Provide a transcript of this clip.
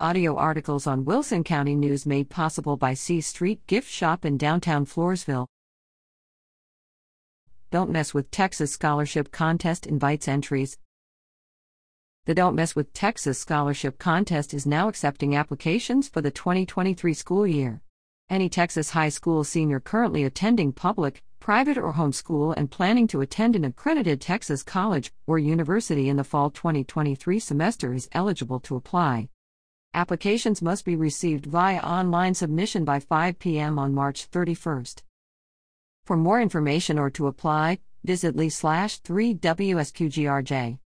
Audio articles on Wilson County News made possible by C Street Gift Shop in downtown Floresville. Don't Mess with Texas Scholarship Contest invites entries. The Don't Mess with Texas Scholarship Contest is now accepting applications for the 2023 school year. Any Texas high school senior currently attending public, private, or homeschool and planning to attend an accredited Texas college or university in the fall 2023 semester is eligible to apply. Applications must be received via online submission by 5 p.m. on March 31st. For more information or to apply, visit Lee slash 3 WSQGRJ.